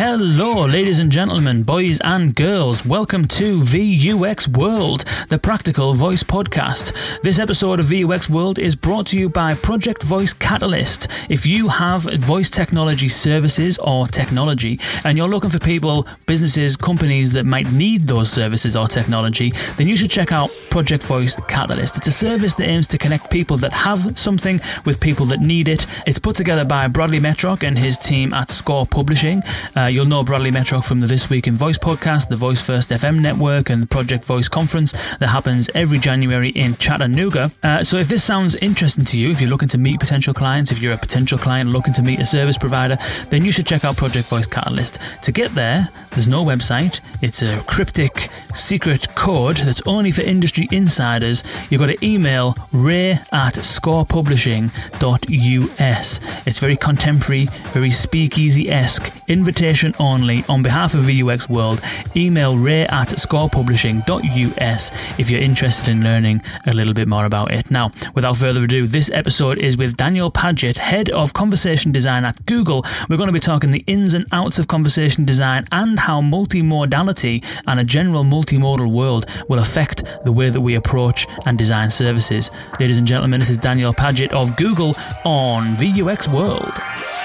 Hello, ladies and gentlemen, boys and girls. Welcome to VUX World, the Practical Voice Podcast. This episode of VUX World is brought to you by Project Voice Catalyst. If you have voice technology services or technology and you're looking for people, businesses, companies that might need those services or technology, then you should check out Project Voice Catalyst. It's a service that aims to connect people that have something with people that need it. It's put together by Bradley Metrock and his team at Score Publishing. Uh, you'll know Bradley Metrock from the This Week in Voice podcast, the Voice First FM network, and the Project Voice conference that happens every January in Chattanooga. Uh, so, if this sounds interesting to you, if you're looking to meet potential clients, if you're a potential client looking to meet a service provider, then you should check out Project Voice Catalyst. To get there, there's no website, it's a cryptic secret code that's only for industry insiders. You've got to email ray at scorepublishing.us. It's very contemporary, very speakeasy esque, invitation only on behalf of VUX World. Email ray at scorepublishing.us if you're interested in learning a little bit more about it. Now, without further ado, this episode is with Daniel Padgett, Head of Conversation Design at Google. We're going to be talking the ins and outs of conversation design and how multimodality and a general multimodal world will affect the way that we approach and design services. Ladies and gentlemen, this is Daniel Padgett of Google on VUX World.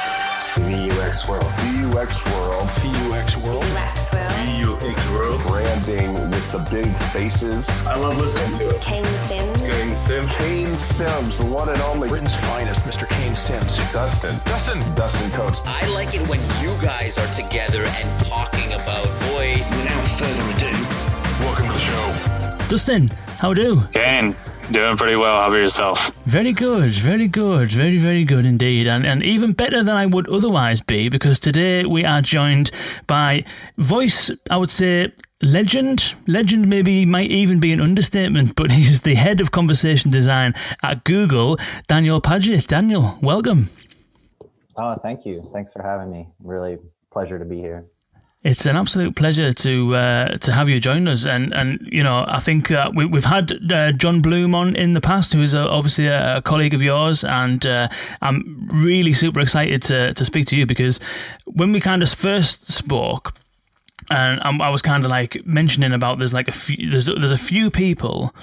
VUX World. VUX World. VUX World. UX World. VUX World. Branding with the big faces. I love listening to it. Kane Simms. Kane Simms. Kane Simms, the one and only. Britain's finest, Mr. Kane Simms. Dustin. Dustin. Dustin Coates. I like it when you guys are together and talking about boys. Without further ado, Welcome to the show. Dustin, how do? Kane, doing pretty well. How about yourself? Very good, very good, very, very good indeed. And, and even better than I would otherwise be because today we are joined by voice, I would say, legend. Legend maybe might even be an understatement, but he's the head of conversation design at Google, Daniel Padgett. Daniel, welcome. Oh, thank you. Thanks for having me. Really pleasure to be here. It's an absolute pleasure to uh, to have you join us, and and you know I think that we, we've had uh, John Bloom on in the past, who is a, obviously a, colleague of yours, and uh, I'm really super excited to to speak to you because when we kind of first spoke, and I was kind of like mentioning about there's like a few there's there's a few people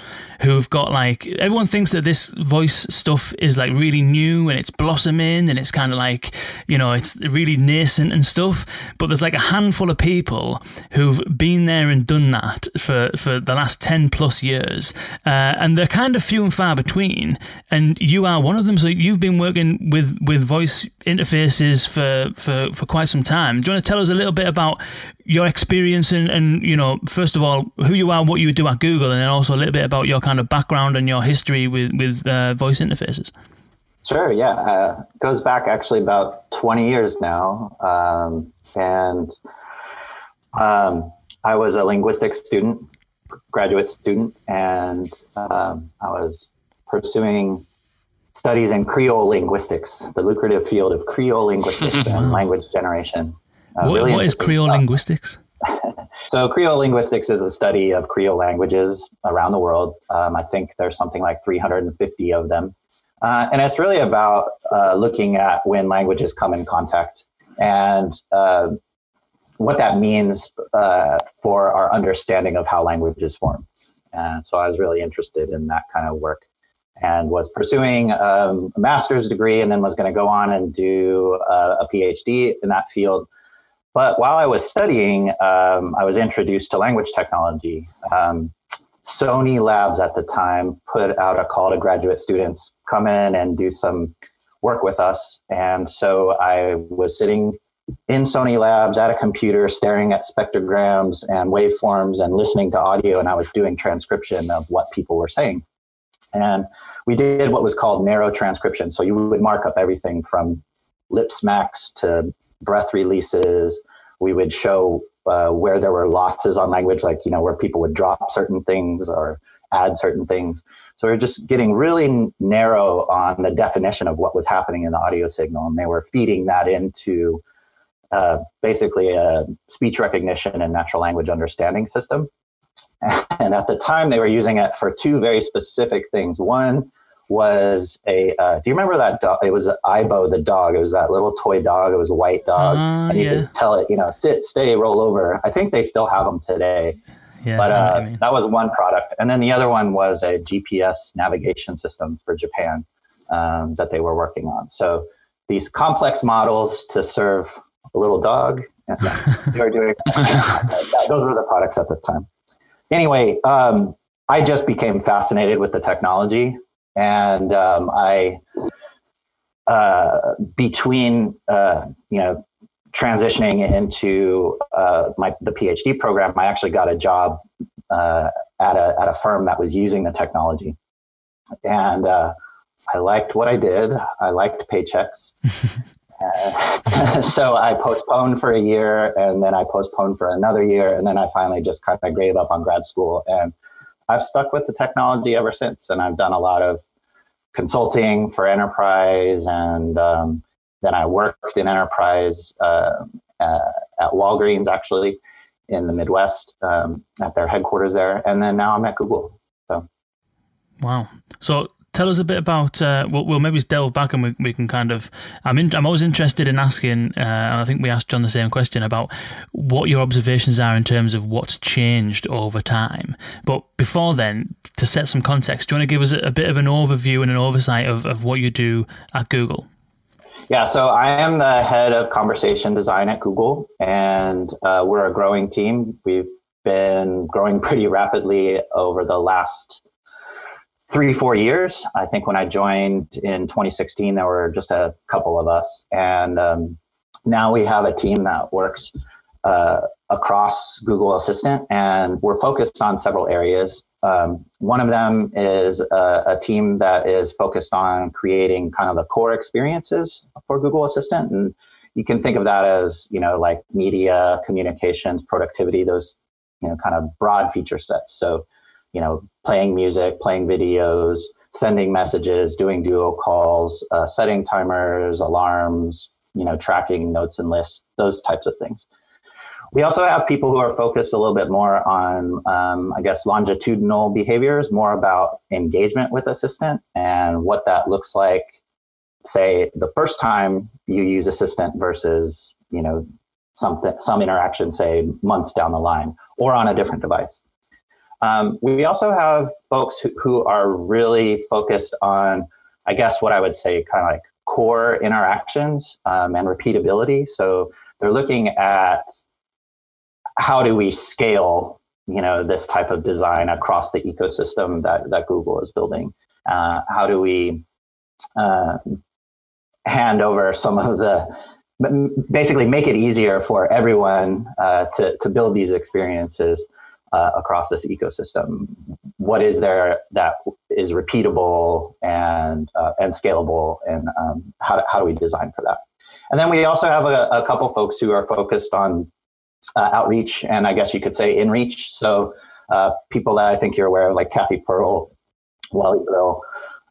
who've got like everyone thinks that this voice stuff is like really new and it's blossoming and it's kind of like you know it's really nascent and stuff but there's like a handful of people who've been there and done that for for the last 10 plus years. Uh, and they're kind of few and far between. And you are one of them so you've been working with with voice interfaces for for for quite some time. Do you want to tell us a little bit about your experience and, and you know first of all who you are what you do at google and then also a little bit about your kind of background and your history with with uh, voice interfaces Sure, yeah. Uh, goes back actually about 20 years now. Um, and um, I was a linguistics student, graduate student, and um, I was pursuing studies in Creole linguistics, the lucrative field of Creole linguistics and language generation. Uh, what, really what is creole stuff. linguistics So, Creole linguistics is a study of Creole languages around the world. Um, I think there's something like 350 of them. Uh, and it's really about uh, looking at when languages come in contact and uh, what that means uh, for our understanding of how languages form. And so, I was really interested in that kind of work and was pursuing um, a master's degree and then was going to go on and do uh, a PhD in that field. But while I was studying, um, I was introduced to language technology. Um, Sony Labs at the time put out a call to graduate students come in and do some work with us. And so I was sitting in Sony Labs at a computer, staring at spectrograms and waveforms and listening to audio, and I was doing transcription of what people were saying. And we did what was called narrow transcription. So you would mark up everything from lip smacks to breath releases. We would show uh, where there were losses on language, like, you know, where people would drop certain things or add certain things. So we are just getting really narrow on the definition of what was happening in the audio signal. And they were feeding that into uh, basically a speech recognition and natural language understanding system. And at the time, they were using it for two very specific things. One was a. Uh, do you remember that dog? It was Aibo the dog. It was that little toy dog. It was a white dog, Ah, and you yeah. could tell it, you know, sit, stay, roll over. I think they still have them today. Yeah, but I know what you uh, mean. that was one product, and then the other one was a GPS navigation system for Japan um, that they were working on. So these complex models to serve a little dog. They were doing those were the products at the time. Anyway, um, I just became fascinated with the technology, and um, I uh, between uh, you know transitioning into uh, my the PhD program, I actually got a job uh, at a at a firm that was using the technology, and uh, I liked what I did. I liked paychecks. So I postponed for a year, and then I postponed for another year, and then I finally just kind of gave up on grad school. And I've stuck with the technology ever since, and I've done a lot of consulting for enterprise, and um, then I worked in enterprise uh, uh, at Walgreens, actually in the Midwest, um, at their headquarters there, and then now I'm at Google. So Wow. So tell us a bit about. Uh, we'll, we'll maybe delve back and we, we can kind of. I'm in, I'm always interested in asking, uh, and I think we asked John the same question about what your observations are in terms of what's changed over time. But before then, to set some context, do you want to give us a, a bit of an overview and an oversight of, of what you do at Google? Yeah, so I am the head of conversation design at Google, and uh, we're a growing team. We've been growing pretty rapidly over the last three, four years. I think when I joined in 2016, there were just a couple of us, and um, now we have a team that works uh, across Google Assistant, and we're focused on several areas. Um, one of them is a, a team that is focused on creating kind of the core experiences for Google Assistant, and you can think of that as you know like media, communications, productivity, those you know kind of broad feature sets. So you know, playing music, playing videos, sending messages, doing duo calls, uh, setting timers, alarms, you know, tracking notes and lists, those types of things. We also have people who are focused a little bit more on, um, I guess, longitudinal behaviors, more about engagement with Assistant and what that looks like, say, the first time you use Assistant versus, you know, something, some interaction, say, months down the line or on a different device. Um, we also have folks who, who are really focused on, I guess, what I would say kind of like core interactions um, and repeatability. So they're looking at how do we scale, you know, this type of design across the ecosystem that, that Google is building. Uh, how do we uh, hand over some of the basically make it easier for everyone uh, to, to build these experiences uh, across this ecosystem. What is there that is repeatable and uh, and scalable, and um, how do, how do we design for that? And then we also have a, a couple folks who are focused on uh, outreach and I guess you could say inreach. So uh, people that I think you're aware of, like Cathy Pearl, Wally Brill,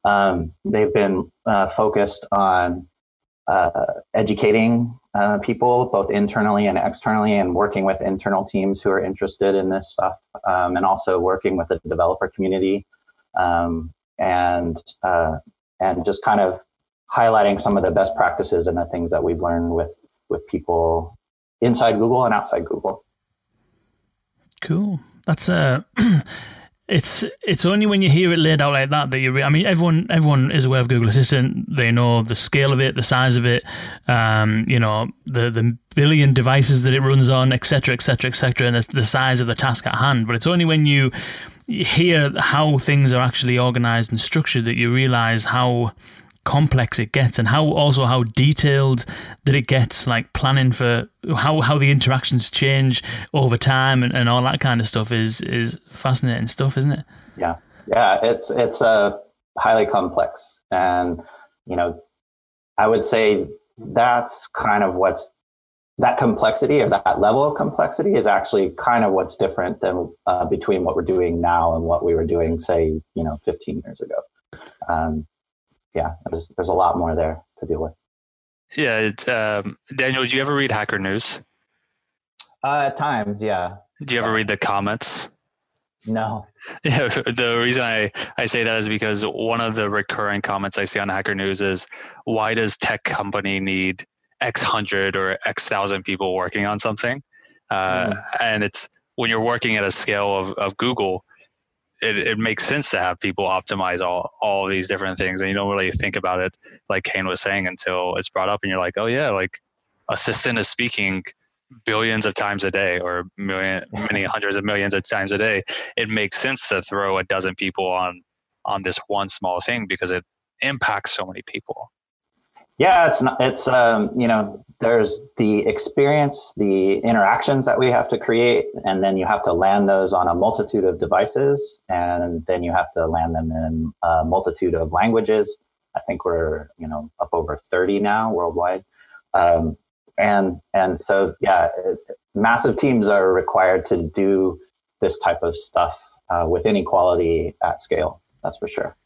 um, they've been uh, focused on uh, educating uh, people both internally and externally and working with internal teams who are interested in this stuff um, and also working with the developer community um, and uh, and just kind of highlighting some of the best practices and the things that we've learned with with people inside Google and outside Google. Cool. That's uh it's it's only when you hear it laid out like that that you. Re- I mean, everyone everyone is aware of Google Assistant. They know the scale of it, the size of it, um, you know, the the billion devices that it runs on, etc., etc., etc., and the, the size of the task at hand. But it's only when you you hear how things are actually organized and structured that you realize how complex it gets and how also how detailed that it gets like planning for how how the interactions change over time and, and all that kind of stuff is is fascinating stuff isn't it? Yeah, yeah, it's it's uh, highly complex, and you know, I would say that's kind of what's that complexity or that level of complexity is actually kind of what's different than uh, between what we're doing now and what we were doing, say, you know, 15 years ago. Um, yeah, there's there's a lot more there to deal with. Yeah, it's, um, Daniel, do you ever read Hacker News? Uh, at times, yeah. Do you ever read the comments? No. Yeah, the reason I, I say that is because one of the recurring comments I see on Hacker News is why does tech company need X hundred or X thousand people working on something? Uh, And it's when you're working at a scale of, of Google, it, it makes sense to have people optimize all, all these different things. And you don't really think about it, like Kane was saying, until it's brought up and you're like, oh, yeah, like assistant is speaking billions of times a day or million, many hundreds of millions of times a day. It makes sense to throw a dozen people on on this one small thing because it impacts so many people. Yeah, it's not, it's um, you know there's the experience, the interactions that we have to create, and then you have to land those on a multitude of devices, and then you have to land them in a multitude of languages. I think we're you know up over thirty now worldwide, um, and and so yeah, massive teams are required to do this type of stuff uh, with inequality at scale. That's for sure.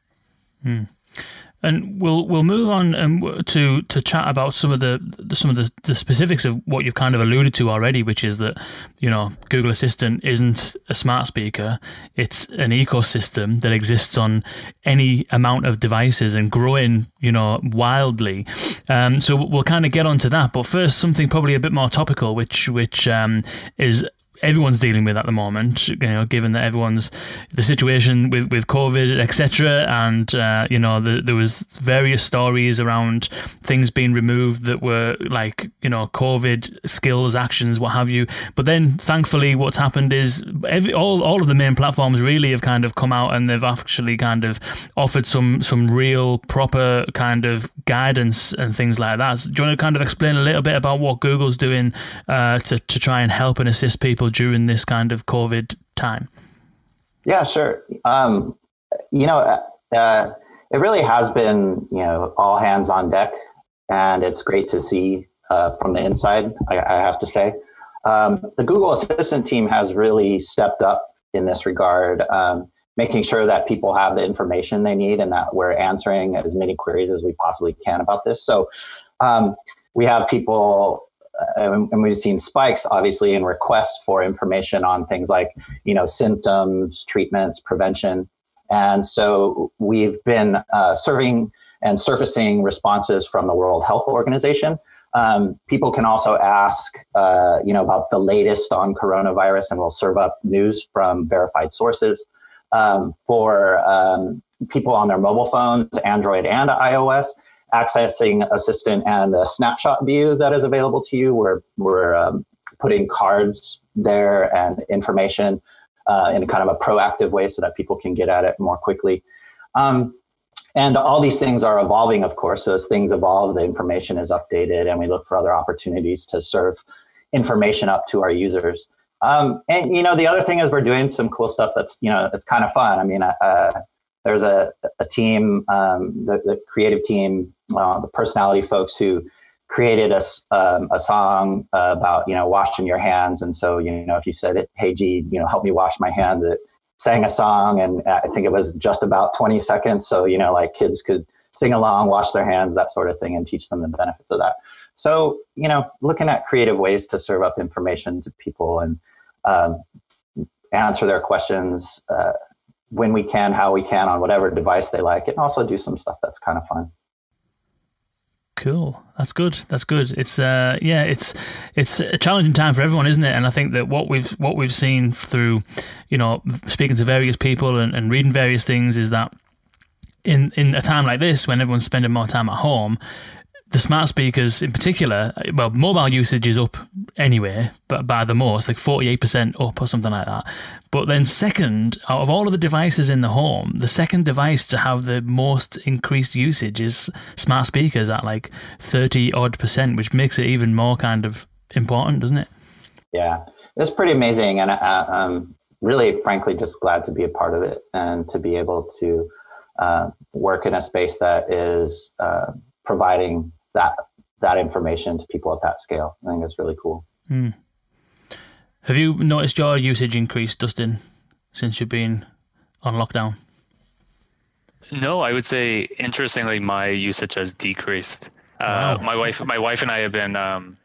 And we'll we'll move on um, to to chat about some of the, the some of the, the specifics of what you've kind of alluded to already, which is that you know Google Assistant isn't a smart speaker; it's an ecosystem that exists on any amount of devices and growing, you know, wildly. Um, so we'll kind of get onto that, but first something probably a bit more topical, which which um, is everyone's dealing with at the moment. You know, given that everyone's the situation with with COVID, etc., and uh, you know, the, there was various stories around things being removed that were like you know COVID skills, actions, what have you. But then, thankfully, what's happened is every all all of the main platforms really have kind of come out and they've actually kind of offered some some real proper kind of guidance and things like that. So do you want to kind of explain a little bit about what Google's doing uh, to to try and help and assist people during this kind of COVID time? Yeah, sure. Um, you know, uh, it really has been, you know, all hands on deck, and it's great to see uh, from the inside. I, I have to say, um, the Google Assistant team has really stepped up in this regard, um, making sure that people have the information they need and that we're answering as many queries as we possibly can about this. So, um, we have people uh, and we've seen spikes obviously in requests for information on things like you know symptoms treatments prevention. And so we've been uh, serving and surfacing responses from the world health organization. Um, people can also ask uh, you know about the latest on coronavirus and we'll serve up news from verified sources. Um, for um, people on their mobile phones android and ios accessing assistant and the snapshot view that is available to you. We're, we're um, putting cards there and information uh, in kind of a proactive way so that people can get at it more quickly. Um, and all these things are evolving, of course. So as things evolve, the information is updated, and we look for other opportunities to serve information up to our users. Um, and you know, the other thing is we're doing some cool stuff that's you know it's kind of fun. I mean, uh, there's a, a team, um, the, the, creative team, uh, the personality folks who created a, um, a song uh, about, you know, washing your hands. And so, you know, if you said it, hey, G, you know, help me wash my hands, it sang a song. And I think it was just about 20 seconds. So, you know, like kids could sing along, wash their hands, that sort of thing, and teach them the benefits of that. So, you know, looking at creative ways to serve up information to people and um, answer their questions, uh, when we can, how we can on whatever device they like, and also do some stuff that's kind of fun. Cool. That's good. That's good. It's uh yeah, it's it's a challenging time for everyone, isn't it? And I think that what we've what we've seen through, you know, speaking to various people and, and reading various things is that in in a time like this when everyone's spending more time at home, the smart speakers in particular, well, mobile usage is up anyway, but by the most, like 48% up or something like that. But then, second, out of all of the devices in the home, the second device to have the most increased usage is smart speakers at like 30 odd percent, which makes it even more kind of important, doesn't it? Yeah, it's pretty amazing. And uh, I'm really, frankly, just glad to be a part of it and to be able to uh, work in a space that is uh, providing that that information to people at that scale. I think it's really cool. Mm. Have you noticed your usage increase, Dustin, since you've been on lockdown? No, I would say interestingly, my usage has decreased. Uh, Wow. my wife, my wife and I have been um,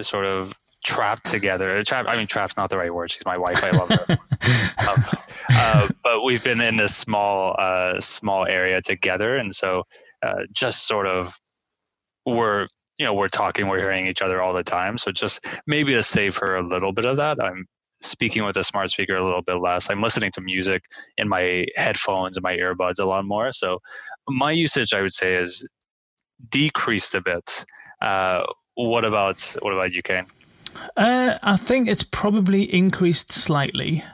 sort of trapped together. Trapped. I mean, trapped's not the right word. She's my wife. I love her. um, uh, but we've been in this small, uh, small area together, and so uh, just sort of we're you know we're talking, we're hearing each other all the time. So just maybe to save her a little bit of that, I'm speaking with a smart speaker a little bit less. I'm listening to music in my headphones and my earbuds a lot more. So my usage, I would say, is decreased a bit. Uh, what about what about you, Kane? Uh, I think it's probably increased slightly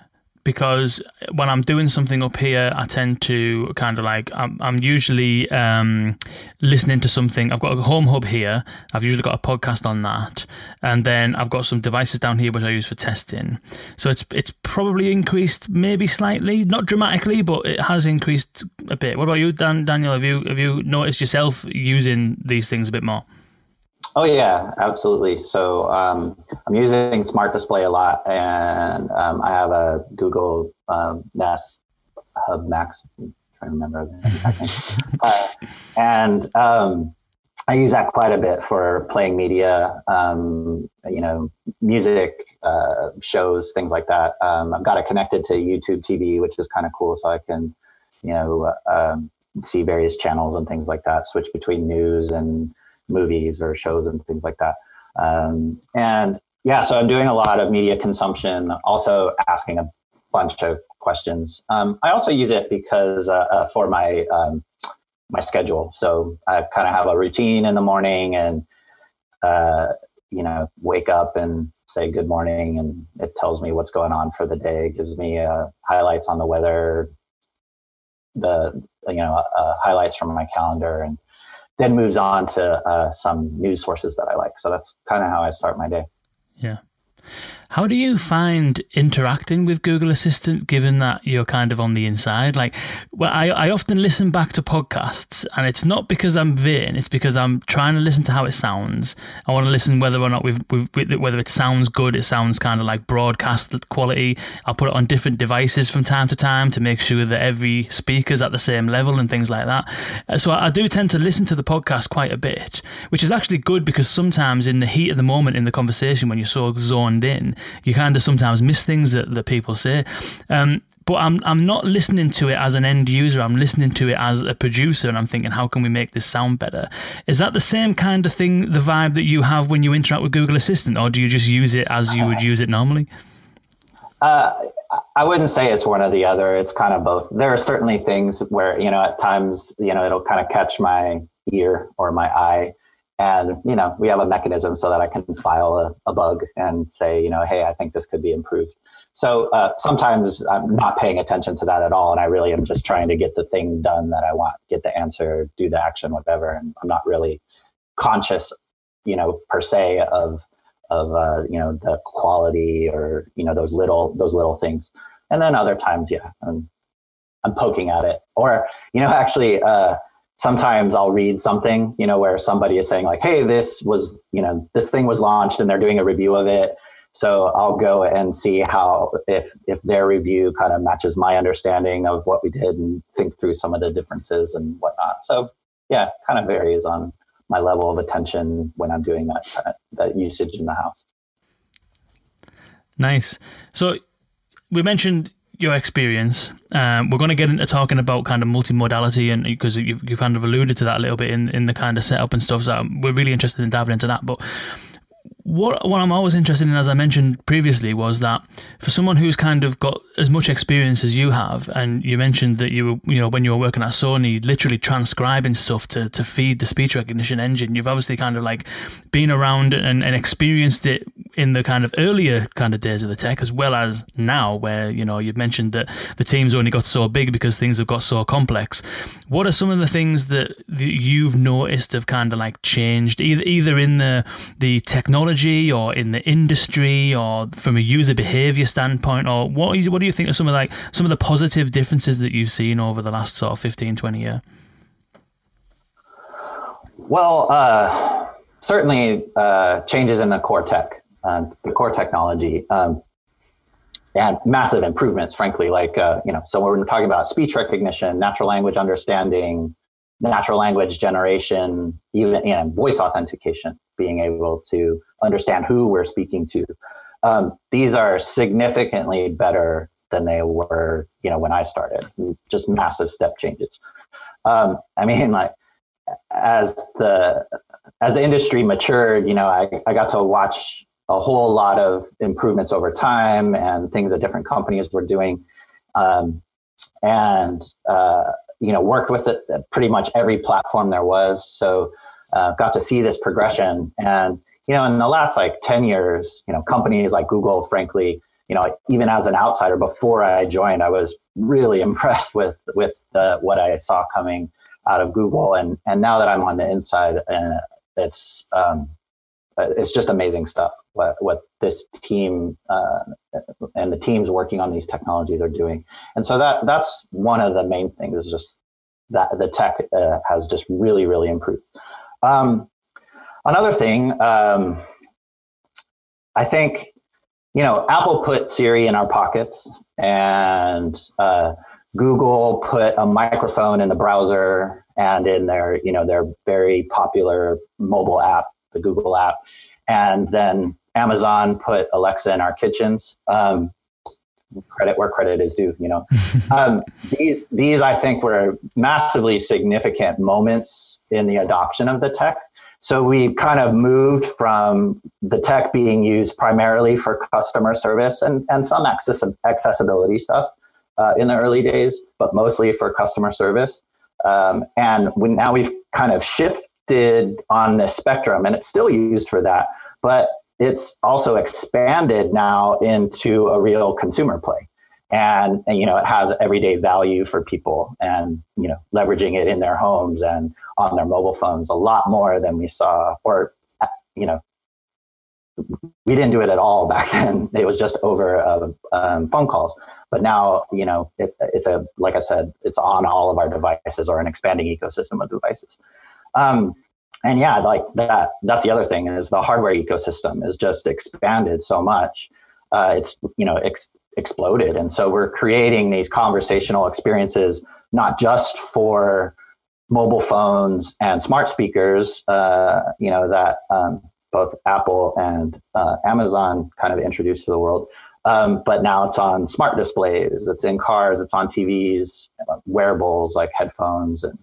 because when I'm doing something up here, I tend to kind of like I'm, I'm usually um, listening to something. I've got a home hub here. I've usually got a podcast on that, and then I've got some devices down here which I use for testing. So it's it's probably increased maybe slightly, not dramatically, but it has increased a bit. What about you, Dan? Daniel? Have you have you noticed yourself using these things a bit more? Oh yeah, absolutely. So um, I'm using Smart Display a lot, and um, I have a Google um, Nest Hub Max. I'm trying to remember uh, and um, I use that quite a bit for playing media, um, you know, music uh, shows, things like that. Um, I've got it connected to YouTube TV, which is kind of cool, so I can, you know, um, see various channels and things like that. Switch between news and movies or shows and things like that. Um, and yeah, so I'm doing a lot of media consumption, also asking a bunch of questions. Um, I also use it because uh, uh, for my um, my schedule. So I kind of have a routine in the morning, and uh, you know, wake up and say good morning, and it tells me what's going on for the day. It gives me uh, highlights on the weather, the you know uh, highlights from my calendar, and then moves on to uh, some news sources that I like. So that's kind of how I start my day. Yeah. How do you find interacting with Google Assistant given that you're kind of on the inside? Like, well, I, I often listen back to podcasts and it's not because I'm vain, it's because I'm trying to listen to how it sounds. I want to listen whether or not we've, we've whether it sounds good, it sounds kind of like broadcast quality. I'll put it on different devices from time to time to make sure that every speaker's at the same level and things like that. Uh, so I, I do tend to listen to the podcast quite a bit, which is actually good because sometimes in the heat of the moment in the conversation when you're so zoned in, you kind of sometimes miss things that, that people say. Um, but I'm I'm not listening to it as an end user. I'm listening to it as a producer, and I'm thinking, how can we make this sound better? Is that the same kind of thing, the vibe that you have when you interact with Google Assistant, or do you just use it as you would use it normally? Uh, I wouldn't say it's one or the other. It's kind of both. There are certainly things where you know at times you know it'll kind of catch my ear or my eye, and, you know, we have a mechanism so that I can file a, a bug and say, you know, hey, I think this could be improved. So uh, sometimes I'm not paying attention to that at all. And I really am just trying to get the thing done that I want, get the answer, do the action, whatever. And I'm not really conscious, you know, per se of, of, uh, you know, the quality or, you know, those little, those little things. And then other times, yeah, I'm, I'm poking at it or, you know, actually, uh, sometimes I'll read something, you know, where somebody is saying like, "Hey, this was, you know, this thing was launched and they're doing a review of it." So I'll go and see how if if their review kind of matches my understanding of what we did and think through some of the differences and whatnot. So yeah, kind of varies on my level of attention when I'm doing that kind of, that usage in the house. Nice. So we mentioned your experience. Um, we're going to get into talking about kind of multimodality, and because you've, you kind of alluded to that a little bit in, in the kind of setup and stuff. So we're really interested in diving into that. But what what I'm always interested in, as I mentioned previously, was that for someone who's kind of got as much experience as you have, and you mentioned that you were, you know, when you were working at Sony, literally transcribing stuff to, to feed the speech recognition engine. You've obviously kind of like been around and, and experienced it in the kind of earlier kind of days of the tech, as well as now, where you know you've mentioned that the teams only got so big because things have got so complex. What are some of the things that, that you've noticed have kind of like changed, either either in the the technology or in the industry or from a user behavior standpoint or what you, what do you think are some of like some of the positive differences that you've seen over the last sort of 15 20 years well uh, certainly uh, changes in the core tech the core technology um, and massive improvements frankly like uh, you know so when we're talking about speech recognition natural language understanding natural language generation, even you know, voice authentication, being able to understand who we're speaking to. Um, these are significantly better than they were, you know, when I started. Just massive step changes. Um, I mean, like as the as the industry matured, you know, I, I got to watch a whole lot of improvements over time and things that different companies were doing. Um, and, uh, you know, worked with it pretty much every platform there was. So, uh, got to see this progression. And, you know, in the last like 10 years, you know, companies like Google, frankly, you know, even as an outsider before I joined, I was really impressed with, with uh, what I saw coming out of Google. And, and now that I'm on the inside, uh, it's, um, it's just amazing stuff what, what this team uh, and the teams working on these technologies are doing. And so that that's one of the main things is just that the tech uh, has just really, really improved. Um, another thing, um, I think, you know, Apple put Siri in our pockets and uh, Google put a microphone in the browser and in their, you know, their very popular mobile app, the Google app. And then Amazon put Alexa in our kitchens. Um, credit where credit is due, you know. um, these, these, I think, were massively significant moments in the adoption of the tech. So we kind of moved from the tech being used primarily for customer service and, and some access- accessibility stuff uh, in the early days, but mostly for customer service. Um, and we, now we've kind of shifted on the spectrum, and it's still used for that. But it's also expanded now into a real consumer play. And, and, you know it has everyday value for people and you know leveraging it in their homes and on their mobile phones a lot more than we saw or you know we didn't do it at all back then. It was just over uh, um, phone calls. But now you know it, it's a like i said it's on all of our devices or an expanding ecosystem of devices. Um, and yeah, like that, that's the other thing is the hardware ecosystem is just expanded so much. Uh, it's, you know, ex- exploded. And so we're creating these conversational experiences, not just for mobile phones and smart speakers, uh, you know, that um, both Apple and uh, Amazon kind of introduced to the world. Um, but now it's on smart displays, it's in cars, it's on TVs, wearables like headphones and,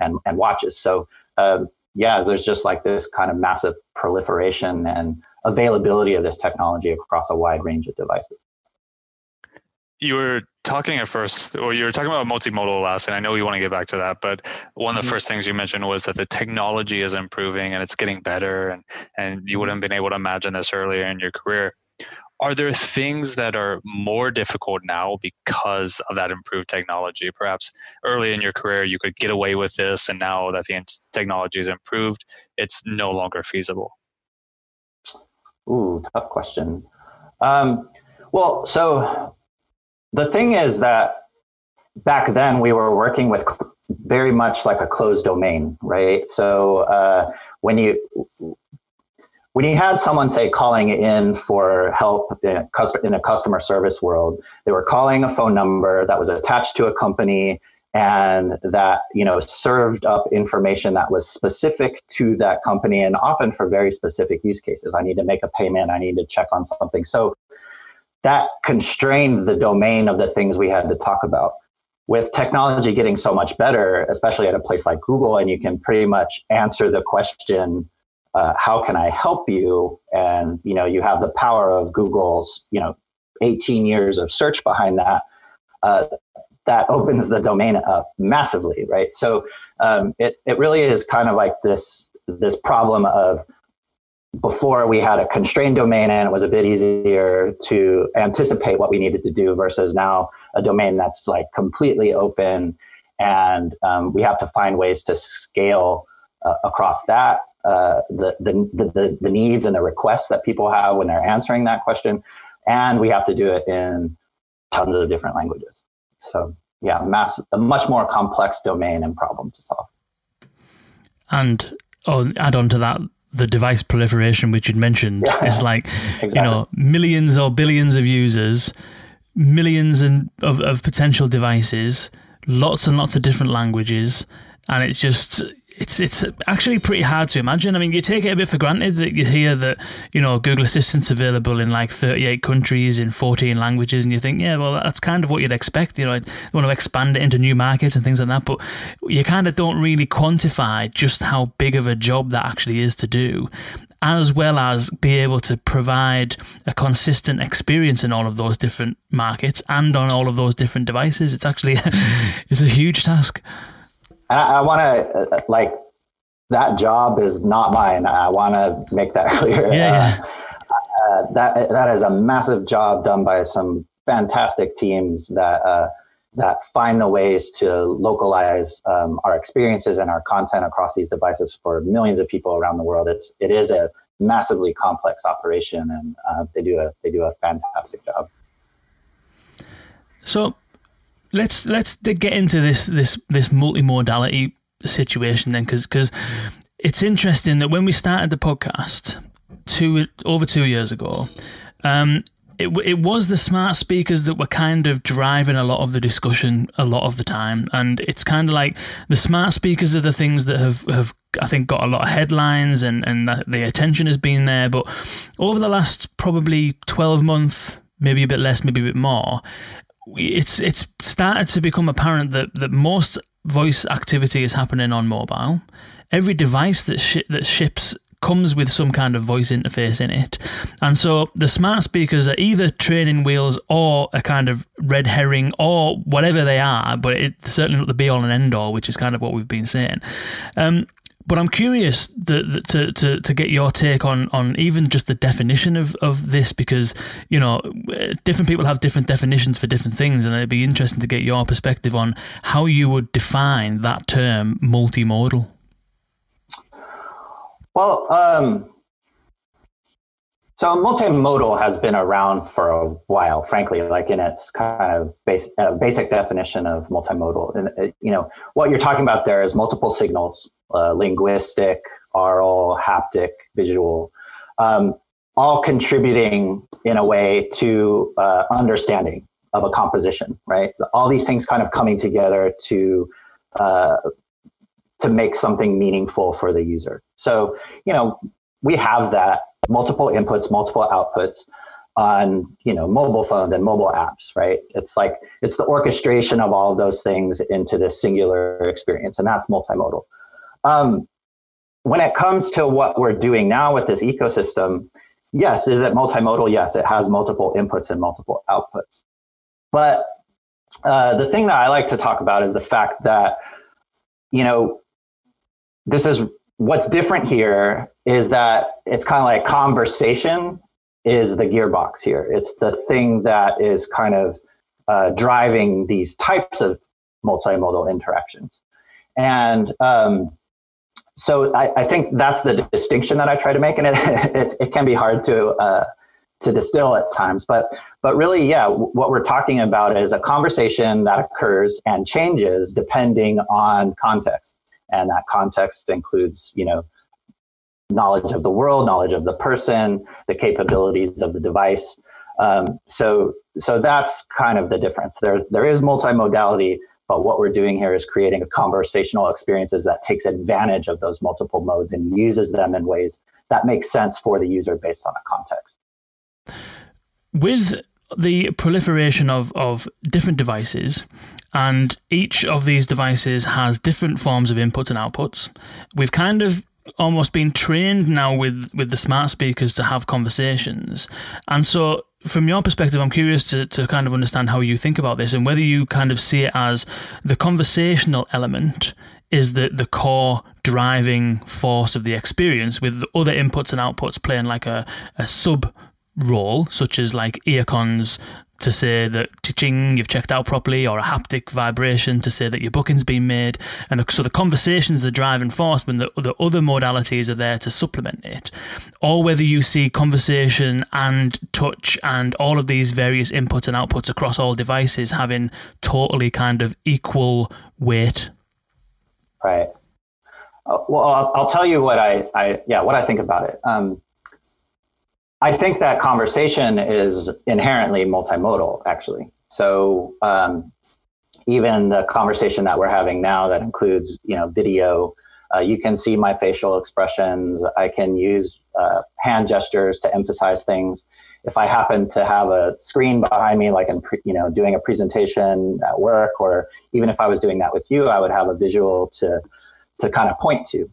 and, and watches. So, um, yeah, there's just like this kind of massive proliferation and availability of this technology across a wide range of devices. You were talking at first, or you were talking about multimodal last, and I know we want to get back to that. But one of the mm-hmm. first things you mentioned was that the technology is improving and it's getting better, and and you wouldn't have been able to imagine this earlier in your career are there things that are more difficult now because of that improved technology? Perhaps early in your career you could get away with this and now that the technology is improved it's no longer feasible. Ooh tough question. Um, well so the thing is that back then we were working with very much like a closed domain right? So uh, when you when you had someone say calling in for help in a, customer service world, they were calling a phone number that was attached to a company and that you know served up information that was specific to that company and often for very specific use cases. I need to make a payment. I need to check on something. So that constrained the domain of the things we had to talk about. With technology getting so much better, especially at a place like Google, and you can pretty much answer the question uh, how can I help you? And you know, you have the power of Google's you know 18 years of search behind that. Uh, that opens the domain up massively, right? So um, it it really is kind of like this this problem of before we had a constrained domain and it was a bit easier to anticipate what we needed to do versus now a domain that's like completely open and um, we have to find ways to scale uh, across that uh, the, the, the, the needs and the requests that people have when they're answering that question. And we have to do it in tons of different languages. So yeah, mass, a much more complex domain and problem to solve. And oh, add on to that, the device proliferation, which you'd mentioned, yeah, is like, exactly. you know, millions or billions of users, millions of, of potential devices, lots and lots of different languages and it's just it's it's actually pretty hard to imagine. I mean, you take it a bit for granted that you hear that you know Google Assistant's available in like 38 countries in 14 languages, and you think, yeah, well, that's kind of what you'd expect. You know, they want to expand it into new markets and things like that, but you kind of don't really quantify just how big of a job that actually is to do. As well as be able to provide a consistent experience in all of those different markets and on all of those different devices, it's actually it's a huge task. And I, I want to uh, like that job is not mine. I want to make that clear. Yeah, yeah. Uh, uh, that that is a massive job done by some fantastic teams that uh, that find the ways to localize um, our experiences and our content across these devices for millions of people around the world. It's it is a massively complex operation, and uh, they do a they do a fantastic job. So let's let's get into this this this multimodality situation then, because because it's interesting that when we started the podcast two over two years ago, um, it it was the smart speakers that were kind of driving a lot of the discussion a lot of the time, and it's kind of like the smart speakers are the things that have have I think got a lot of headlines and and the attention has been there, but over the last probably twelve months. Maybe a bit less, maybe a bit more it's it's started to become apparent that that most voice activity is happening on mobile. Every device that sh- that ships comes with some kind of voice interface in it. And so the smart speakers are either training wheels or a kind of red herring or whatever they are, but it's certainly not the be all and end all, which is kind of what we've been saying. Um, but I'm curious the, to, to, to get your take on, on even just the definition of, of this because, you know, different people have different definitions for different things. And it'd be interesting to get your perspective on how you would define that term multimodal. Well, um, so multimodal has been around for a while, frankly, like in its kind of base, uh, basic definition of multimodal. And, uh, you know, what you're talking about there is multiple signals, uh, linguistic, oral, haptic, visual, um, all contributing in a way to uh, understanding of a composition, right? All these things kind of coming together to uh, to make something meaningful for the user. So, you know, we have that multiple inputs, multiple outputs on you know mobile phones and mobile apps right it's like it's the orchestration of all of those things into this singular experience and that's multimodal um, when it comes to what we're doing now with this ecosystem yes is it multimodal yes it has multiple inputs and multiple outputs but uh, the thing that i like to talk about is the fact that you know this is what's different here is that it's kind of like conversation is the gearbox here. It's the thing that is kind of uh, driving these types of multimodal interactions. And um, so I, I, think that's the distinction that I try to make, and it, it, it can be hard to uh, to distill at times. But but really, yeah, what we're talking about is a conversation that occurs and changes depending on context and that context includes you know knowledge of the world knowledge of the person the capabilities of the device um, so so that's kind of the difference there there is multimodality but what we're doing here is creating a conversational experiences that takes advantage of those multiple modes and uses them in ways that make sense for the user based on a context with the proliferation of, of different devices, and each of these devices has different forms of inputs and outputs. We've kind of almost been trained now with, with the smart speakers to have conversations. And so, from your perspective, I'm curious to, to kind of understand how you think about this and whether you kind of see it as the conversational element is the, the core driving force of the experience, with the other inputs and outputs playing like a, a sub role, such as like earcons to say that teaching you've checked out properly, or a haptic vibration to say that your booking's been made, and so the conversations the driving force when the, the other modalities are there to supplement it, or whether you see conversation and touch and all of these various inputs and outputs across all devices having totally kind of equal weight. Right. Uh, well, I'll, I'll, tell you what I, I, yeah, what I think about it. Um, I think that conversation is inherently multimodal, actually. So, um, even the conversation that we're having now that includes you know video uh, you can see my facial expressions. I can use uh, hand gestures to emphasize things. If i happen to have a screen behind me like i'm pre- you know doing a presentation at work or even if i was doing that with you i would have a visual to to kind of point to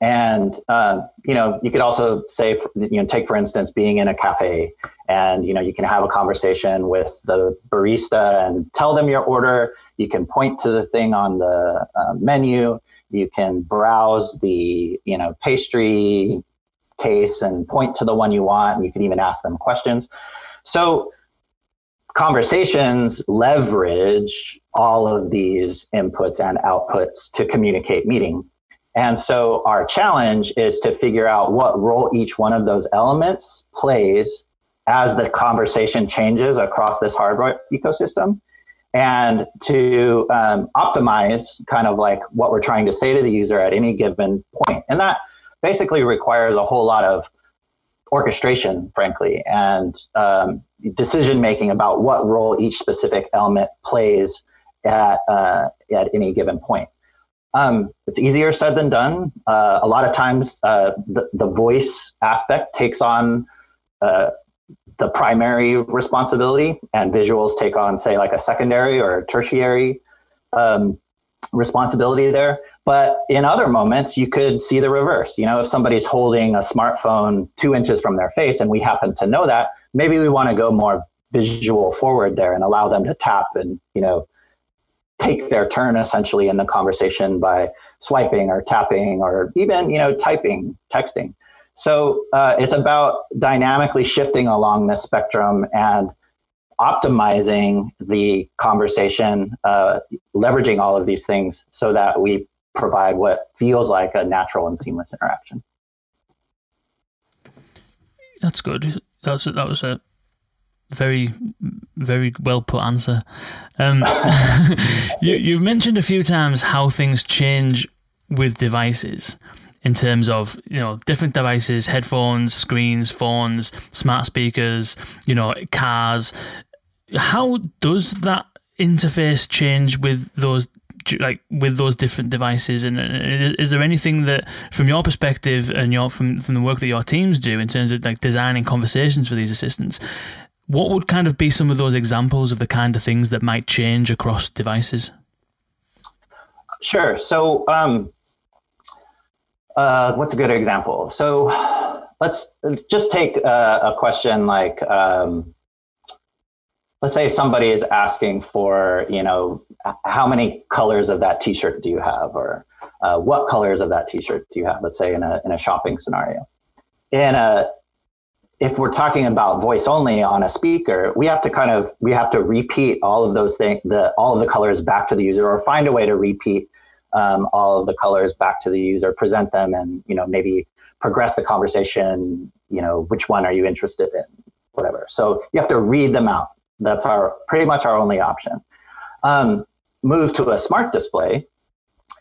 and uh, you know, you could also say, you know, take for instance, being in a cafe, and you know, you can have a conversation with the barista and tell them your order. You can point to the thing on the uh, menu. You can browse the you know pastry case and point to the one you want. And you can even ask them questions. So conversations leverage all of these inputs and outputs to communicate meeting and so our challenge is to figure out what role each one of those elements plays as the conversation changes across this hardware ecosystem and to um, optimize kind of like what we're trying to say to the user at any given point. And that basically requires a whole lot of orchestration, frankly, and um, decision making about what role each specific element plays at, uh, at any given point. Um, it's easier said than done. Uh, a lot of times, uh, the, the voice aspect takes on uh, the primary responsibility, and visuals take on, say, like a secondary or tertiary um, responsibility there. But in other moments, you could see the reverse. You know, if somebody's holding a smartphone two inches from their face, and we happen to know that, maybe we want to go more visual forward there and allow them to tap and you know take their turn essentially in the conversation by swiping or tapping or even you know typing texting. So uh, it's about dynamically shifting along this spectrum and optimizing the conversation uh, leveraging all of these things so that we provide what feels like a natural and seamless interaction. That's good. That's that was a very, very well put answer. Um, you, you've mentioned a few times how things change with devices in terms of you know different devices, headphones, screens, phones, smart speakers, you know, cars. How does that interface change with those like with those different devices and is there anything that from your perspective and your from, from the work that your teams do in terms of like designing conversations for these assistants what would kind of be some of those examples of the kind of things that might change across devices? Sure. So, um, uh, what's a good example? So, let's just take a, a question like, um, let's say somebody is asking for, you know, how many colors of that T-shirt do you have, or uh, what colors of that T-shirt do you have? Let's say in a in a shopping scenario. In a if we're talking about voice only on a speaker, we have to kind of we have to repeat all of those things, the all of the colors back to the user, or find a way to repeat um, all of the colors back to the user, present them, and you know maybe progress the conversation. You know, which one are you interested in? Whatever. So you have to read them out. That's our pretty much our only option. Um, move to a smart display,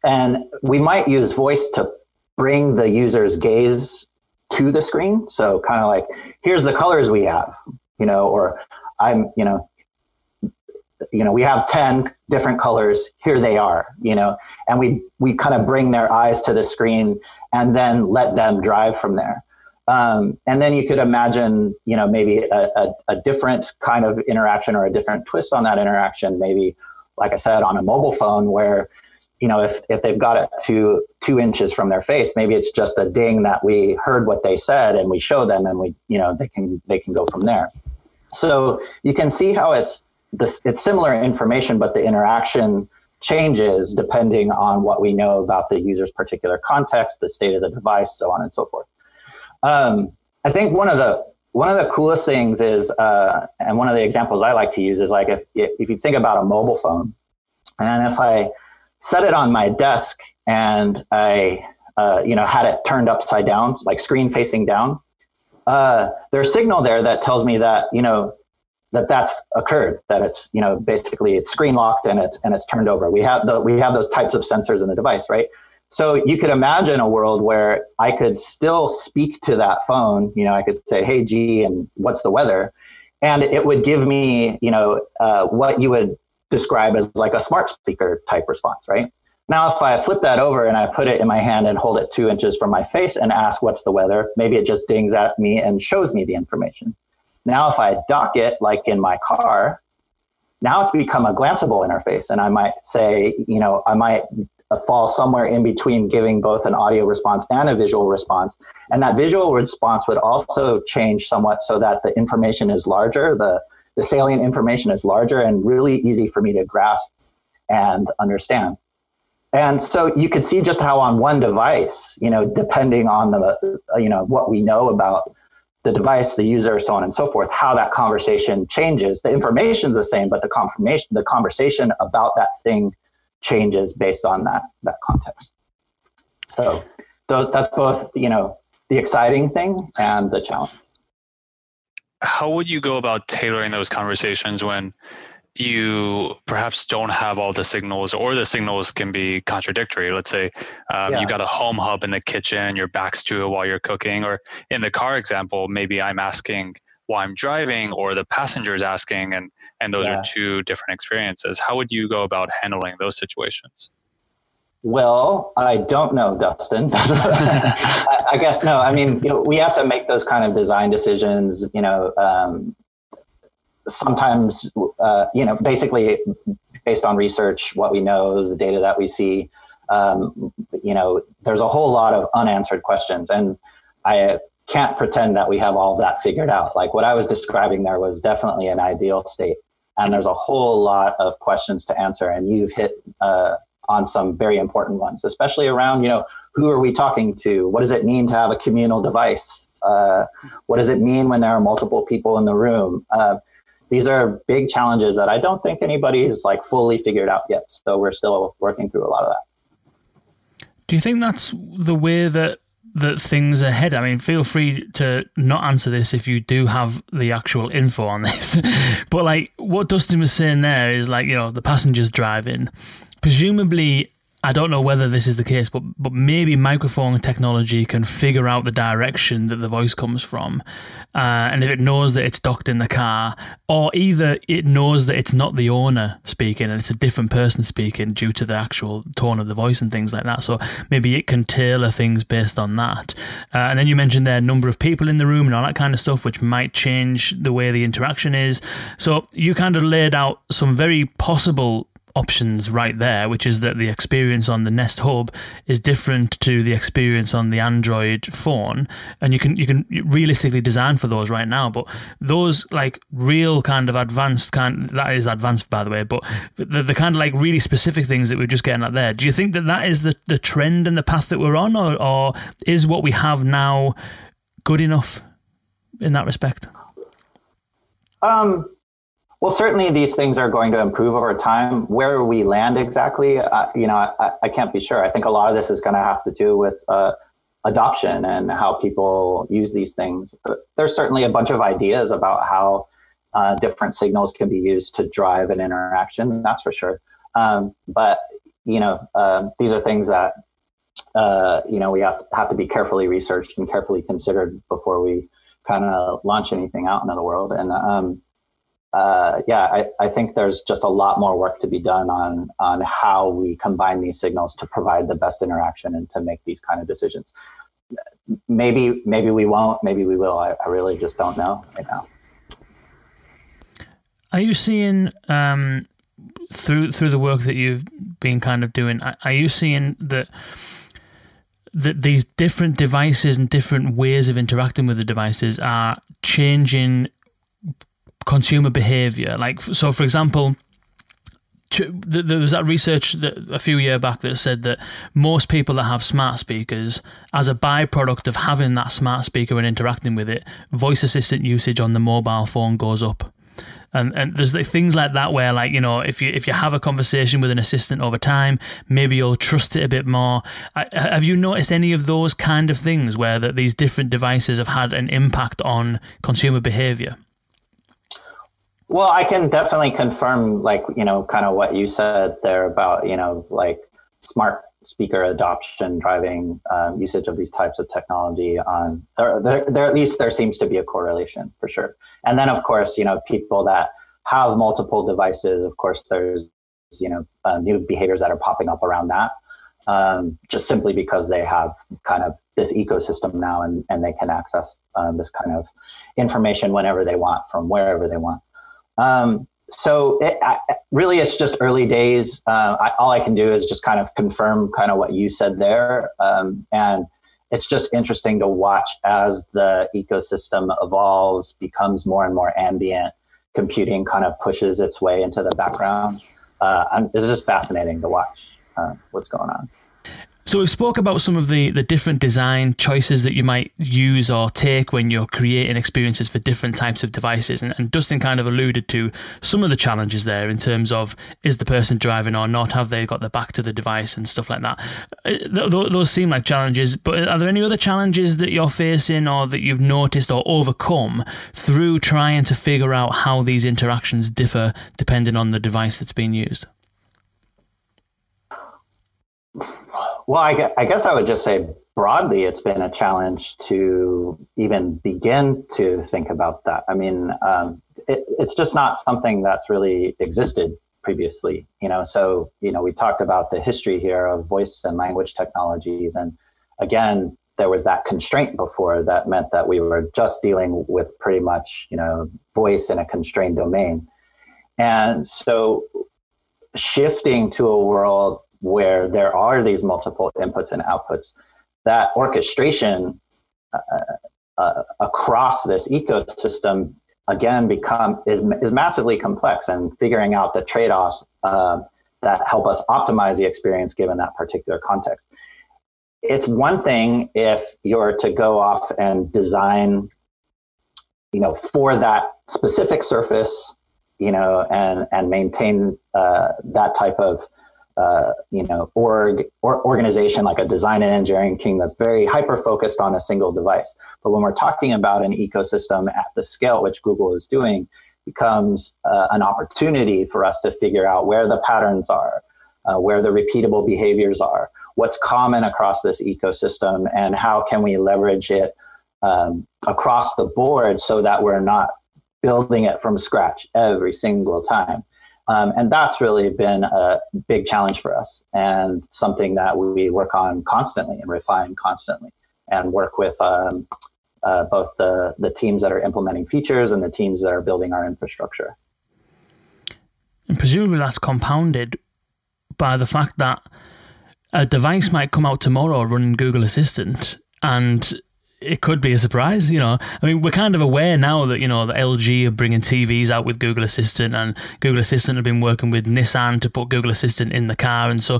and we might use voice to bring the user's gaze to the screen. So kind of like, here's the colors we have, you know, or I'm, you know, you know, we have 10 different colors. Here they are, you know, and we, we kind of bring their eyes to the screen and then let them drive from there. Um, and then you could imagine, you know, maybe a, a, a different kind of interaction or a different twist on that interaction. Maybe, like I said, on a mobile phone where you know, if, if they've got it to two inches from their face, maybe it's just a ding that we heard what they said and we show them and we, you know, they can, they can go from there. So you can see how it's this, it's similar information, but the interaction changes depending on what we know about the user's particular context, the state of the device, so on and so forth. Um, I think one of the one of the coolest things is, uh, and one of the examples I like to use is like if, if, if you think about a mobile phone, and if I set it on my desk and I, uh, you know, had it turned upside down, like screen facing down. Uh, there's a signal there that tells me that you know that that's occurred. That it's you know basically it's screen locked and it's and it's turned over. We have the we have those types of sensors in the device, right? So you could imagine a world where I could still speak to that phone. You know, I could say, "Hey, G, and what's the weather?" and it would give me you know uh, what you would describe as like a smart speaker type response, right? Now, if I flip that over and I put it in my hand and hold it two inches from my face and ask what's the weather, maybe it just dings at me and shows me the information. Now, if I dock it like in my car, now it's become a glanceable interface. And I might say, you know, I might fall somewhere in between giving both an audio response and a visual response. And that visual response would also change somewhat so that the information is larger, the, the salient information is larger and really easy for me to grasp and understand. And so you could see just how on one device, you know, depending on the, uh, you know, what we know about the device, the user, so on and so forth, how that conversation changes. The information's the same, but the confirmation, the conversation about that thing changes based on that that context. So that's both, you know, the exciting thing and the challenge. How would you go about tailoring those conversations when you perhaps don't have all the signals or the signals can be contradictory let's say um, yeah. you got a home hub in the kitchen your back's to it while you're cooking or in the car example maybe i'm asking while i'm driving or the passenger is asking and and those yeah. are two different experiences how would you go about handling those situations well, I don't know, Dustin. I, I, guess no. I mean, you know, we have to make those kind of design decisions. You know, um, sometimes, uh, you know, basically based on research, what we know, the data that we see, um, you know, there's a whole lot of unanswered questions. And I can't pretend that we have all that figured out. Like what I was describing there was definitely an ideal state. And there's a whole lot of questions to answer. And you've hit uh, on some very important ones, especially around, you know, who are we talking to? What does it mean to have a communal device? Uh, what does it mean when there are multiple people in the room? Uh, these are big challenges that I don't think anybody's like fully figured out yet. So we're still working through a lot of that. Do you think that's the way that that things are headed? I mean, feel free to not answer this if you do have the actual info on this. but like what Dustin was saying there is like, you know, the passengers driving. Presumably I don't know whether this is the case, but but maybe microphone technology can figure out the direction that the voice comes from, uh, and if it knows that it's docked in the car, or either it knows that it's not the owner speaking and it's a different person speaking due to the actual tone of the voice and things like that. So maybe it can tailor things based on that. Uh, and then you mentioned there number of people in the room and all that kind of stuff, which might change the way the interaction is. So you kind of laid out some very possible options right there, which is that the experience on the Nest Hub is different to the experience on the Android phone, and you can you can realistically design for those right now. But those like real kind of advanced kind that is advanced by the way, but the, the kind of like really specific things that we're just getting at there. Do you think that that is the the trend and the path that we're on, or, or is what we have now good enough in that respect? Um, well, certainly these things are going to improve over time. Where we land exactly, uh, you know, I, I, can't be sure. I think a lot of this is going to have to do with uh, adoption and how people use these things. But there's certainly a bunch of ideas about how uh, different signals can be used to drive an interaction. That's for sure. Um, but you know, um, these are things that uh, you know we have to, have to be carefully researched and carefully considered before we kind of launch anything out into the world. And um, uh, yeah, I, I think there's just a lot more work to be done on on how we combine these signals to provide the best interaction and to make these kind of decisions. Maybe maybe we won't. Maybe we will. I, I really just don't know right now. Are you seeing um, through through the work that you've been kind of doing? Are you seeing that? that these different devices and different ways of interacting with the devices are changing consumer behavior. Like, so for example, there was that research that a few year back that said that most people that have smart speakers, as a byproduct of having that smart speaker and interacting with it, voice assistant usage on the mobile phone goes up. And and there's things like that where like you know if you if you have a conversation with an assistant over time, maybe you'll trust it a bit more. I, have you noticed any of those kind of things where that these different devices have had an impact on consumer behavior? Well, I can definitely confirm, like, you know, kind of what you said there about, you know, like smart speaker adoption driving um, usage of these types of technology on there, there, there, at least there seems to be a correlation for sure. And then, of course, you know, people that have multiple devices, of course, there's you know uh, new behaviors that are popping up around that. Um, just simply because they have kind of this ecosystem now and, and they can access um, this kind of information whenever they want from wherever they want. Um, so it, I, really it's just early days. Uh, I, all I can do is just kind of confirm kind of what you said there. Um, and it's just interesting to watch as the ecosystem evolves, becomes more and more ambient, computing kind of pushes its way into the background. Uh, it's just fascinating to watch uh, what's going on. So we've spoke about some of the, the different design choices that you might use or take when you're creating experiences for different types of devices. And, and, Dustin kind of alluded to some of the challenges there in terms of is the person driving or not? Have they got their back to the device and stuff like that? Uh, those seem like challenges, but are there any other challenges that you're facing or that you've noticed or overcome through trying to figure out how these interactions differ depending on the device that's being used? Well, I, I guess I would just say broadly, it's been a challenge to even begin to think about that. I mean, um, it, it's just not something that's really existed previously, you know. So, you know, we talked about the history here of voice and language technologies, and again, there was that constraint before that meant that we were just dealing with pretty much, you know, voice in a constrained domain, and so shifting to a world where there are these multiple inputs and outputs, that orchestration uh, uh, across this ecosystem again become is, is massively complex and figuring out the trade-offs uh, that help us optimize the experience given that particular context. It's one thing if you're to go off and design you know for that specific surface you know and and maintain uh, that type of uh, you know, org or organization like a design and engineering team that's very hyper focused on a single device. But when we're talking about an ecosystem at the scale which Google is doing, becomes uh, an opportunity for us to figure out where the patterns are, uh, where the repeatable behaviors are, what's common across this ecosystem, and how can we leverage it um, across the board so that we're not building it from scratch every single time. Um, and that's really been a big challenge for us and something that we work on constantly and refine constantly and work with um, uh, both the, the teams that are implementing features and the teams that are building our infrastructure. And presumably that's compounded by the fact that a device might come out tomorrow running Google Assistant and it could be a surprise, you know. I mean, we're kind of aware now that you know the LG are bringing TVs out with Google Assistant, and Google Assistant have been working with Nissan to put Google Assistant in the car, and so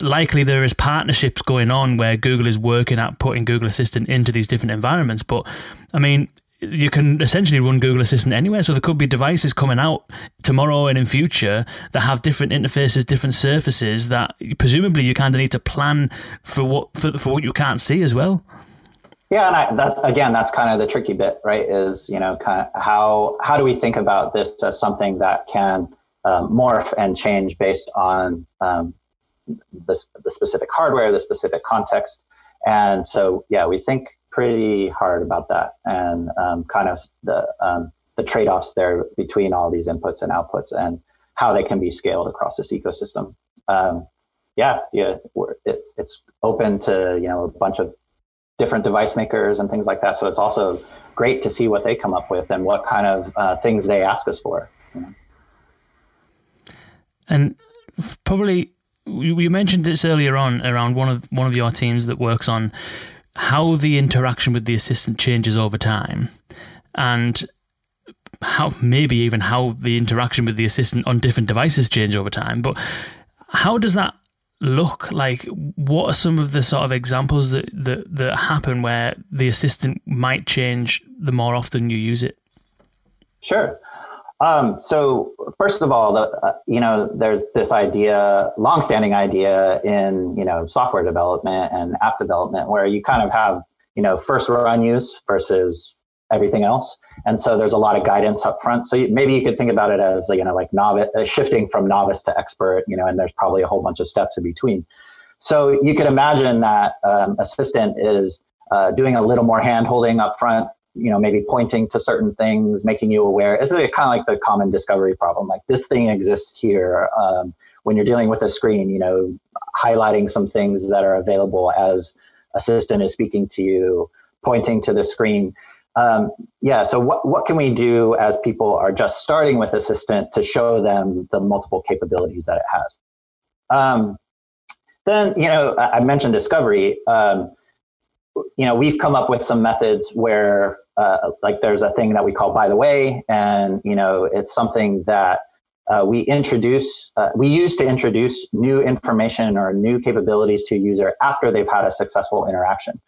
likely there is partnerships going on where Google is working at putting Google Assistant into these different environments. But I mean, you can essentially run Google Assistant anywhere. So there could be devices coming out tomorrow and in future that have different interfaces, different surfaces that presumably you kind of need to plan for what for, for what you can't see as well. Yeah, and I, that, again, that's kind of the tricky bit, right? Is you know, kind of how how do we think about this as something that can um, morph and change based on um, the, the specific hardware, the specific context, and so yeah, we think pretty hard about that and um, kind of the um, the trade offs there between all these inputs and outputs and how they can be scaled across this ecosystem. Um, yeah, yeah, it, it's open to you know a bunch of different device makers and things like that. So it's also great to see what they come up with and what kind of uh, things they ask us for. And probably you mentioned this earlier on around one of one of your teams that works on how the interaction with the assistant changes over time, and how maybe even how the interaction with the assistant on different devices change over time. But how does that look like what are some of the sort of examples that, that that happen where the assistant might change the more often you use it sure um, so first of all the, uh, you know there's this idea long-standing idea in you know software development and app development where you kind of have you know first run use versus everything else. And so there's a lot of guidance up front. So you, maybe you could think about it as, you know, like novice, uh, shifting from novice to expert, you know, and there's probably a whole bunch of steps in between. So you could imagine that um, assistant is uh, doing a little more hand holding up front, you know, maybe pointing to certain things, making you aware. It's kind of like the common discovery problem. Like this thing exists here. Um, when you're dealing with a screen, you know, highlighting some things that are available as assistant is speaking to you, pointing to the screen. Um, yeah, so what, what can we do as people are just starting with Assistant to show them the multiple capabilities that it has? Um, then, you know, I mentioned discovery. Um, you know, we've come up with some methods where, uh, like, there's a thing that we call by the way, and, you know, it's something that uh, we introduce, uh, we use to introduce new information or new capabilities to a user after they've had a successful interaction.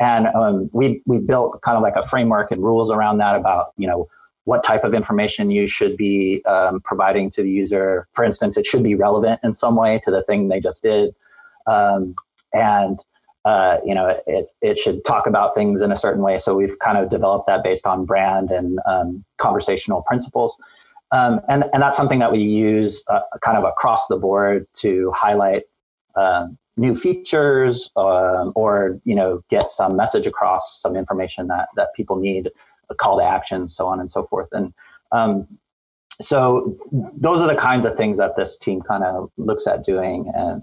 And um, we, we built kind of like a framework and rules around that about, you know, what type of information you should be um, providing to the user. For instance, it should be relevant in some way to the thing they just did. Um, and uh, you know, it, it should talk about things in a certain way. So we've kind of developed that based on brand and um, conversational principles. Um, and, and that's something that we use uh, kind of across the board to highlight um, new features um, or, you know, get some message across, some information that, that people need, a call to action, so on and so forth. And um, so those are the kinds of things that this team kind of looks at doing and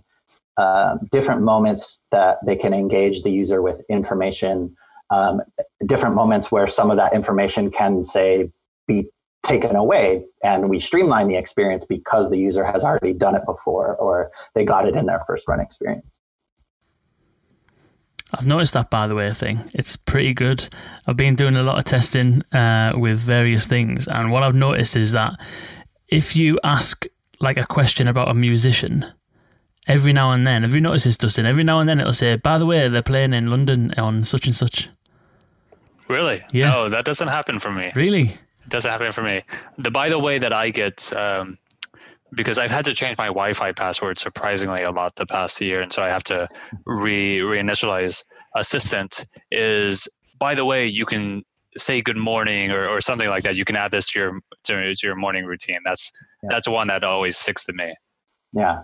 uh, different moments that they can engage the user with information um, different moments where some of that information can say be taken away and we streamline the experience because the user has already done it before or they got it in their first run experience. I've noticed that, by the way, thing. It's pretty good. I've been doing a lot of testing uh, with various things, and what I've noticed is that if you ask like a question about a musician, every now and then, have you noticed this, Dustin? Every now and then it'll say, by the way, they're playing in London on such and such. Really? Yeah. No, that doesn't happen for me. Really? It doesn't happen for me. The by the way that I get um, because I've had to change my Wi-Fi password surprisingly a lot the past year, and so I have to re reinitialize Assistant. Is by the way, you can say good morning or, or something like that. You can add this to your to, to your morning routine. That's yeah. that's one that always sticks to me. Yeah,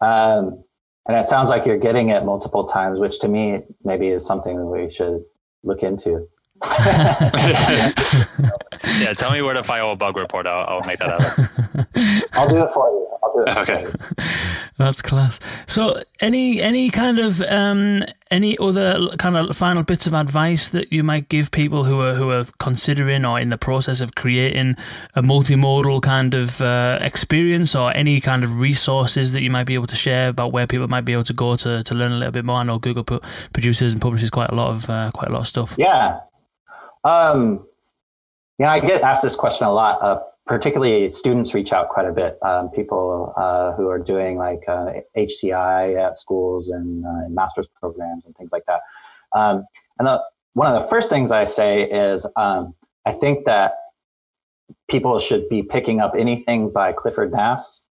um, and it sounds like you're getting it multiple times, which to me maybe is something we should look into. yeah, tell me where to file a bug report. I'll, I'll make that happen. I'll do it for you. I'll do it. Okay, that's class. So, any any kind of um, any other kind of final bits of advice that you might give people who are who are considering or in the process of creating a multimodal kind of uh, experience, or any kind of resources that you might be able to share about where people might be able to go to, to learn a little bit more? I know Google produces and publishes quite a lot of uh, quite a lot of stuff. Yeah, um, yeah, I get asked this question a lot. Uh, particularly, students reach out quite a bit. Um, people uh, who are doing like uh, HCI at schools and uh, master's programs and things like that. Um, and the, one of the first things I say is um, I think that people should be picking up anything by Clifford Nass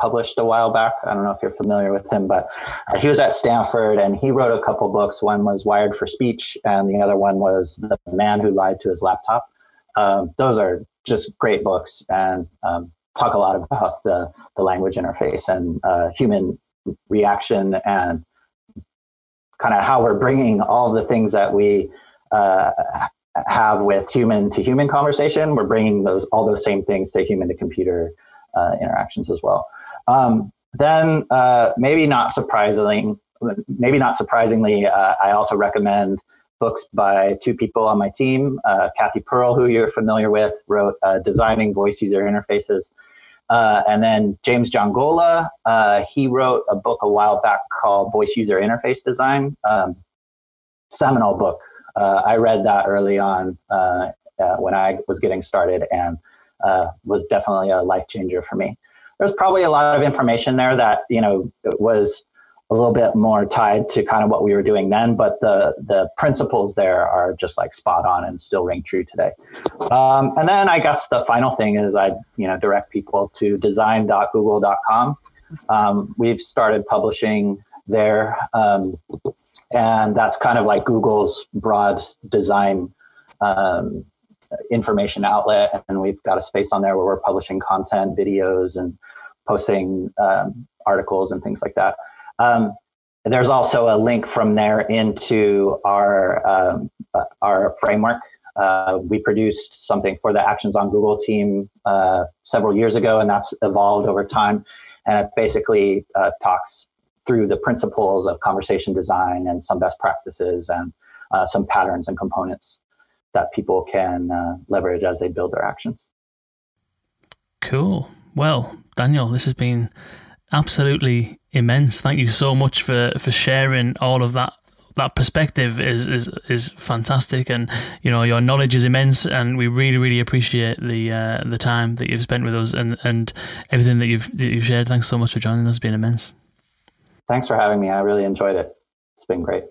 published a while back. I don't know if you're familiar with him, but uh, he was at Stanford and he wrote a couple books. One was Wired for Speech, and the other one was The Man Who Lied to His Laptop. Um, those are just great books and um, talk a lot about the, the language interface and uh, human reaction and kind of how we're bringing all the things that we uh, have with human to human conversation. We're bringing those all those same things to human to computer uh, interactions as well. Um, then uh, maybe not surprisingly, maybe not surprisingly, uh, I also recommend books by two people on my team. Uh, Cathy Pearl, who you're familiar with, wrote uh, Designing Voice User Interfaces. Uh, and then James Giangola, uh, he wrote a book a while back called Voice User Interface Design. Um, seminal book. I read that early on when I was getting started and was definitely a life changer for me there's probably a lot of information there that you know was a little bit more tied to kind of what we were doing then, but the the principles there are just like spot on and still ring true today. Um, and then I guess the final thing is I you know direct people to design.google.com. Um, we've started publishing there, um, and that's kind of like Google's broad design um, information outlet, and we've got a space on there where we're publishing content, videos, and posting um, articles and things like that. Um, there's also a link from there into our um, uh, our framework Uh, we produced something for the Actions on Google team uh, several years ago, and that's evolved over time. And it basically uh, talks through the principles of conversation design and some best practices and uh, some patterns and components that people can uh, leverage as they build their actions. Cool. Well, Daniel, this has been absolutely immense. Thank you so much for, for sharing all of that that perspective is, is is fantastic, and you know your knowledge is immense, and we really really appreciate the uh, the time that you've spent with us and, and everything that you've that you've shared. Thanks so much for joining us. It's been immense. Thanks for having me. I really enjoyed it. It's been great.